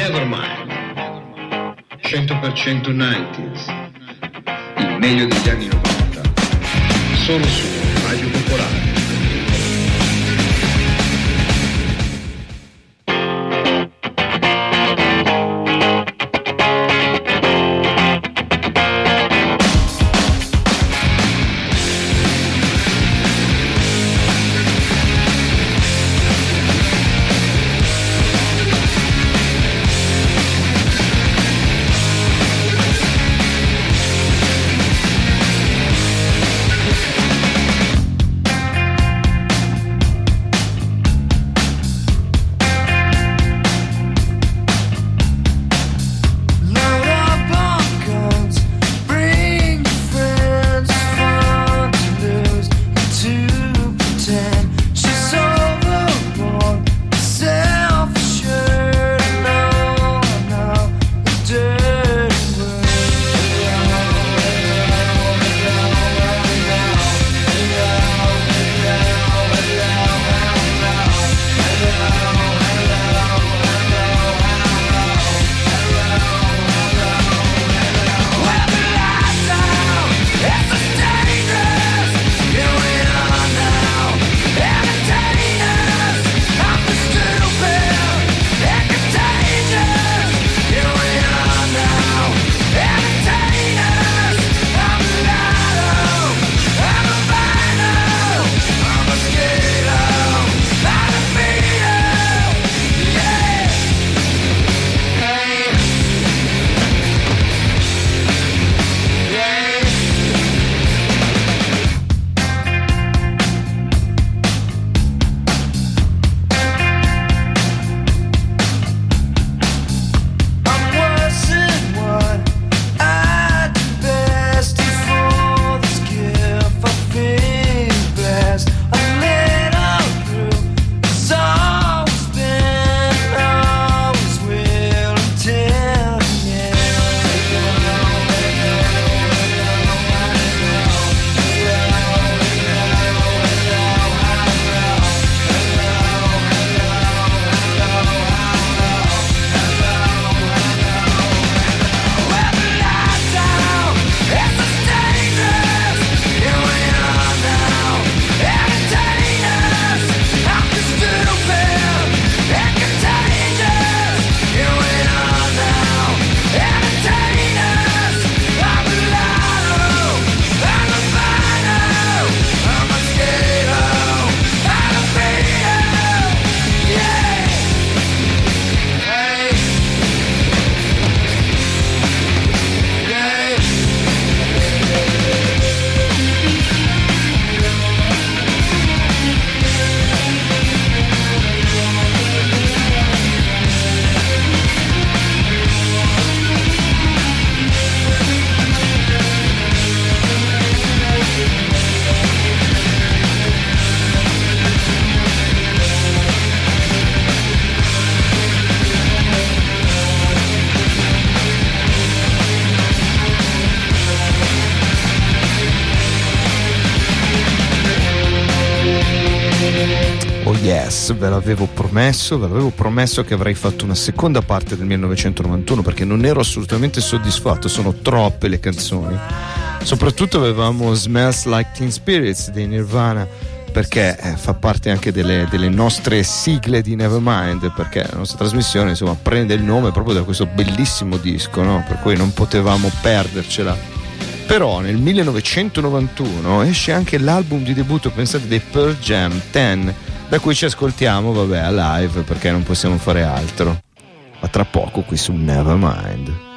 Nevermind. 100% 90s. Il meglio degli anni 90. Solo su Radio Popolare. Ve l'avevo promesso, ve l'avevo promesso che avrei fatto una seconda parte del 1991 perché non ero assolutamente soddisfatto, sono troppe le canzoni. Soprattutto avevamo Smells Like Teen Spirits di Nirvana perché eh, fa parte anche delle, delle, nostre sigle di Nevermind perché la nostra trasmissione insomma prende il nome proprio da questo bellissimo disco no? per cui non potevamo perdercela però nel 1991 esce anche l'album di debutto pensate dei Pearl Jam 10 da cui ci ascoltiamo, vabbè, a live perché non possiamo fare altro. Ma tra poco qui su Nevermind.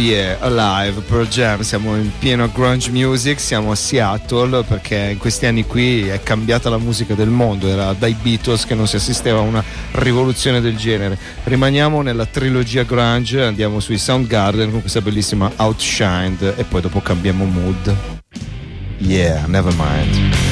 Yeah, Alive, Pearl Jam, siamo in pieno grunge music, siamo a Seattle perché in questi anni qui è cambiata la musica del mondo, era dai Beatles che non si assisteva a una rivoluzione del genere. Rimaniamo nella trilogia grunge, andiamo sui Soundgarden con questa bellissima Outshined e poi dopo cambiamo mood. Yeah, never mind.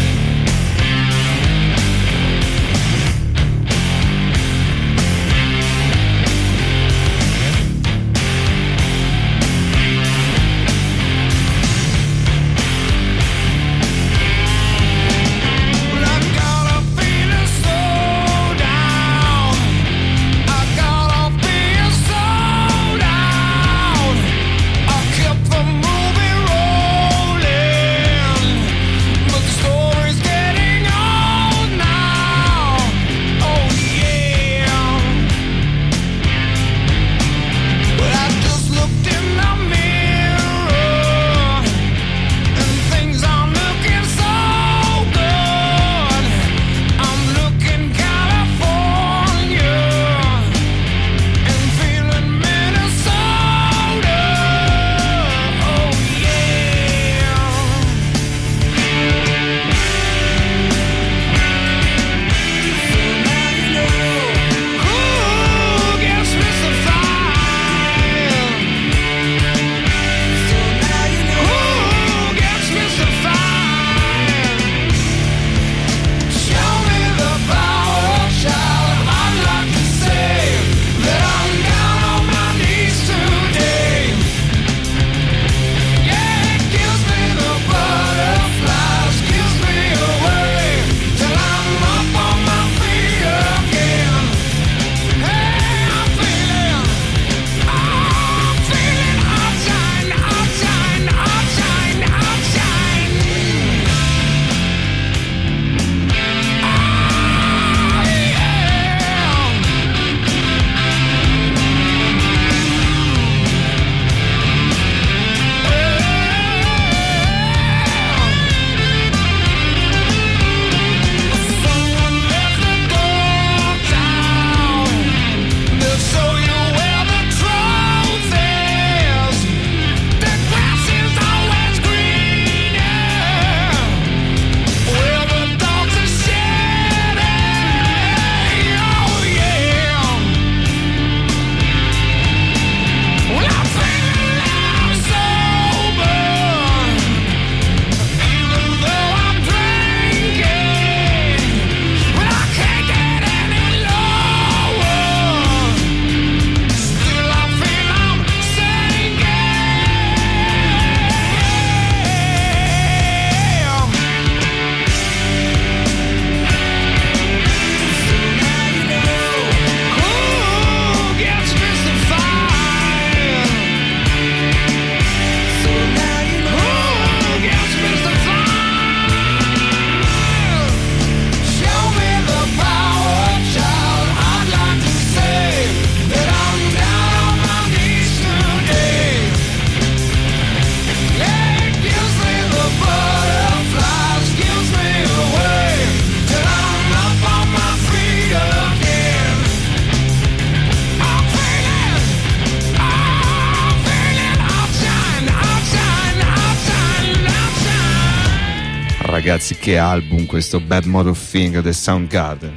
Che album questo Bad Model Thing del Soundgarden.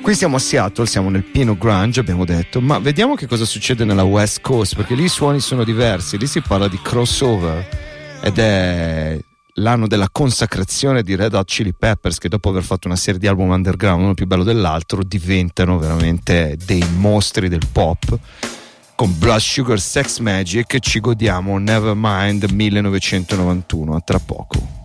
Qui siamo a Seattle, siamo nel pieno grunge, abbiamo detto, ma vediamo che cosa succede nella West Coast, perché lì i suoni sono diversi, lì si parla di crossover ed è l'anno della consacrazione di Red Hot Chili Peppers che dopo aver fatto una serie di album underground, uno più bello dell'altro, diventano veramente dei mostri del pop. Con Blood Sugar Sex Magic ci godiamo Nevermind 1991, a tra poco.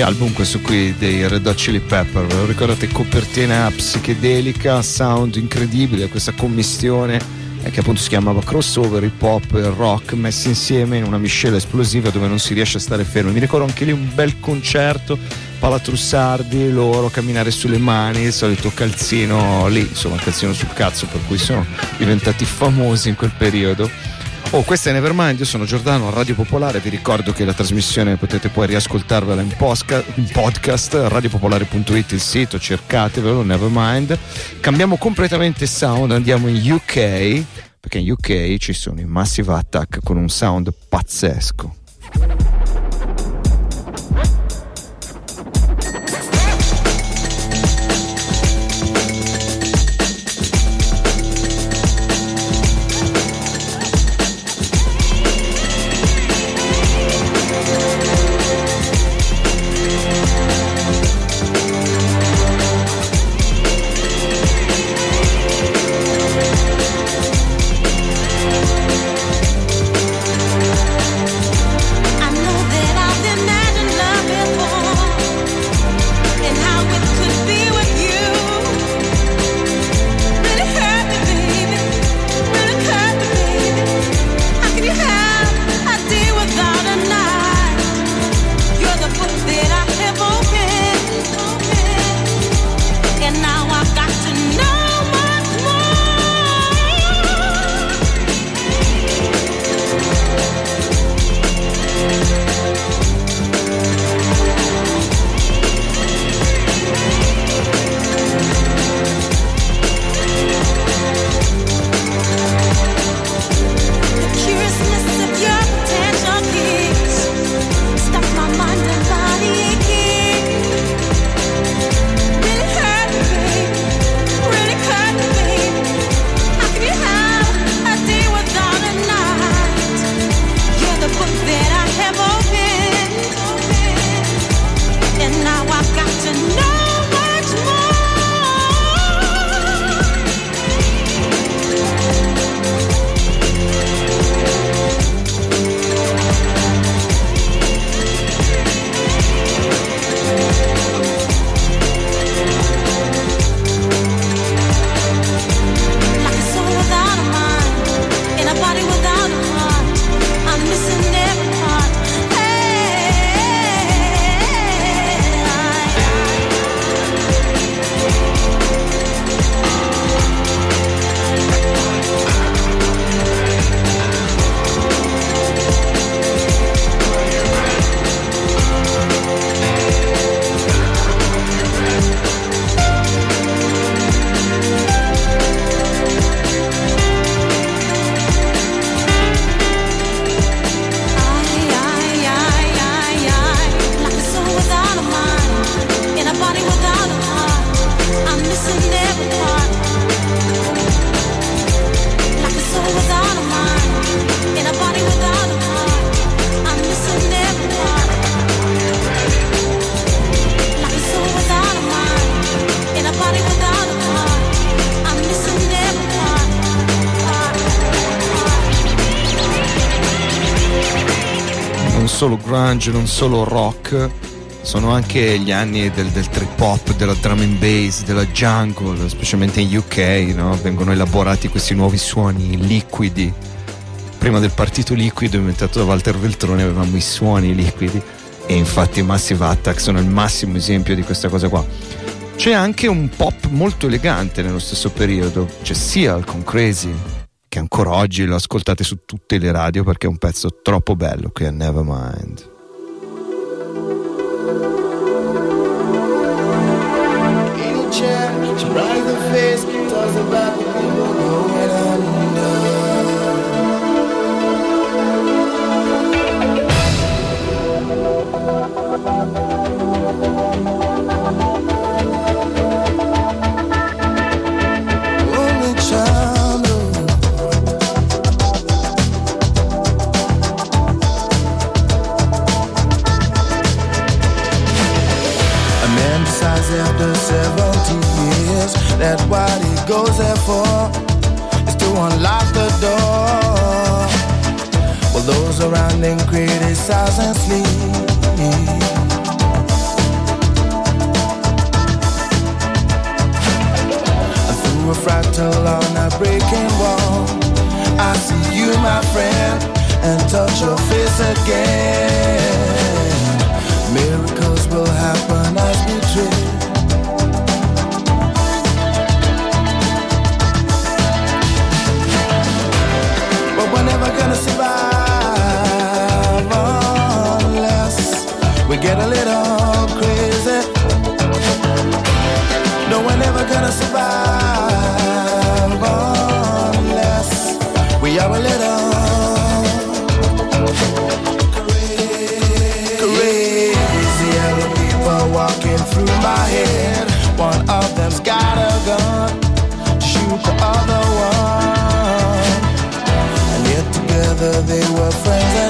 Che album questo qui dei Red Hot Chili Pepper? Ve lo ricordate? Copertina psichedelica, sound incredibile, questa commistione eh, che appunto si chiamava crossover, hip hop rock messi insieme in una miscela esplosiva dove non si riesce a stare fermi. Mi ricordo anche lì un bel concerto, palatrussardi, loro camminare sulle mani, il solito calzino lì, insomma calzino sul cazzo per cui sono diventati famosi in quel periodo Oh, questa è Nevermind, io sono Giordano a Radio Popolare, vi ricordo che la trasmissione potete poi riascoltarvela in, posca, in podcast, radiopopolare.it il sito, cercatevelo, Nevermind. Cambiamo completamente sound, andiamo in UK, perché in UK ci sono i Massive Attack con un sound pazzesco. Grunge, non solo rock, sono anche gli anni del, del trip hop, della drum and bass, della jungle, specialmente in UK, no? vengono elaborati questi nuovi suoni liquidi. Prima del partito liquido inventato da Walter Veltroni avevamo i suoni liquidi e infatti Massive Attack sono il massimo esempio di questa cosa qua. C'è anche un pop molto elegante nello stesso periodo, c'è Seal con Crazy, che ancora oggi lo ascoltate su tutte le radio perché è un pezzo troppo bello qui a Nevermind. share. She bright the face, talks about after 70 years. That's what he goes there for, is to unlock the door. Well, those around him criticize and sleep. Through a fractal on a breaking wall, I see you, my friend, and touch your face again. we're never gonna survive unless we get a little crazy. No, we're never gonna survive.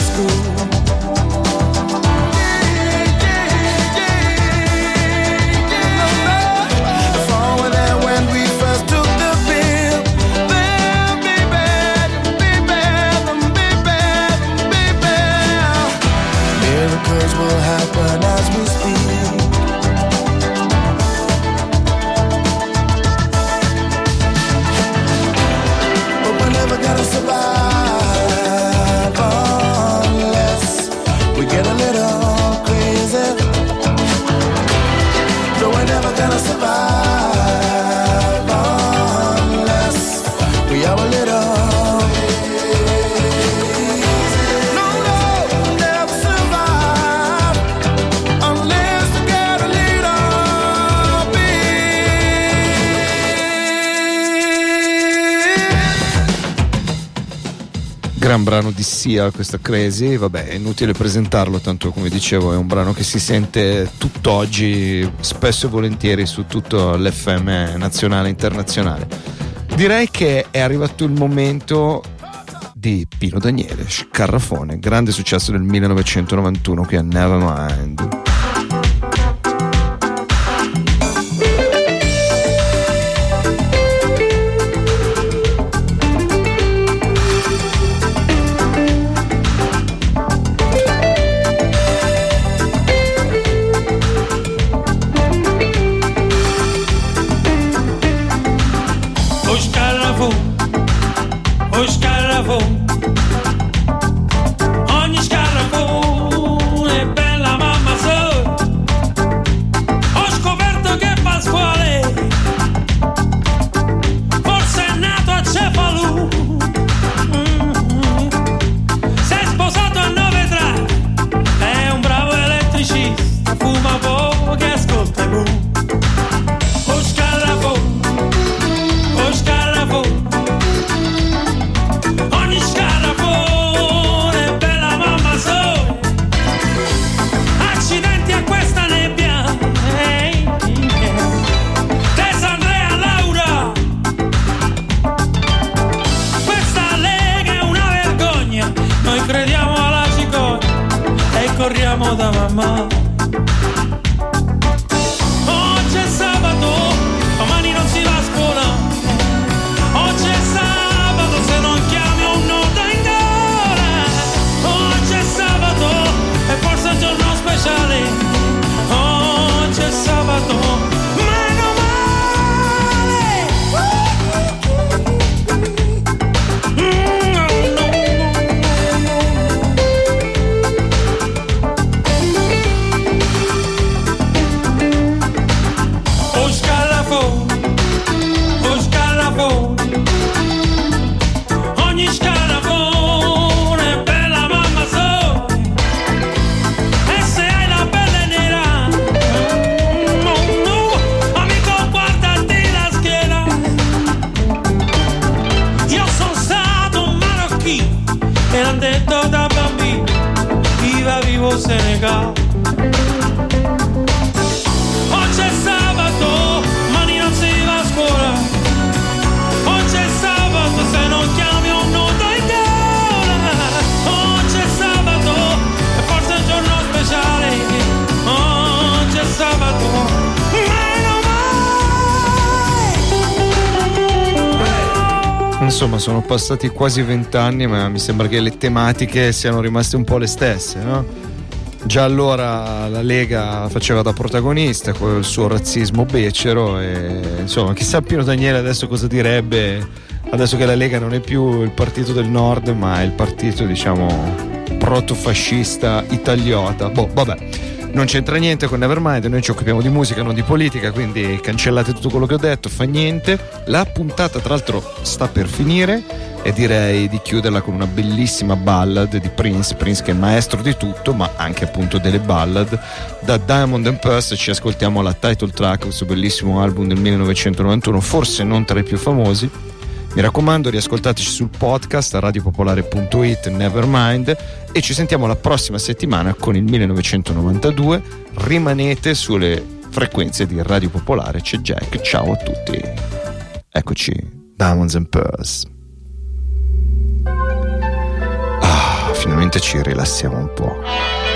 school. sia questa Crazy, vabbè è inutile presentarlo, tanto come dicevo è un brano che si sente tutt'oggi spesso e volentieri su tutto l'FM nazionale e internazionale. Direi che è arrivato il momento di Pino Daniele, Scarrafone, grande successo del 1991 qui a Nevermind. insomma sono passati quasi vent'anni ma mi sembra che le tematiche siano rimaste un po' le stesse, no? Già allora la Lega faceva da protagonista con il suo razzismo becero e insomma chissà Pino Daniele adesso cosa direbbe adesso che la Lega non è più il partito del nord ma è il partito diciamo protofascista italiota. Boh, vabbè. Non c'entra niente con Nevermind, noi ci occupiamo di musica, non di politica, quindi cancellate tutto quello che ho detto, fa niente. La puntata tra l'altro sta per finire e direi di chiuderla con una bellissima ballad di Prince, Prince che è maestro di tutto, ma anche appunto delle ballad. Da Diamond and Purse ci ascoltiamo la title track, questo bellissimo album del 1991, forse non tra i più famosi. Mi raccomando, riascoltateci sul podcast radiopopolare.it, Nevermind, e ci sentiamo la prossima settimana con il 1992. Rimanete sulle frequenze di Radio Popolare. C'è Jack. Ciao a tutti. Eccoci, Diamonds and Pearls. Ah, finalmente ci rilassiamo un po'.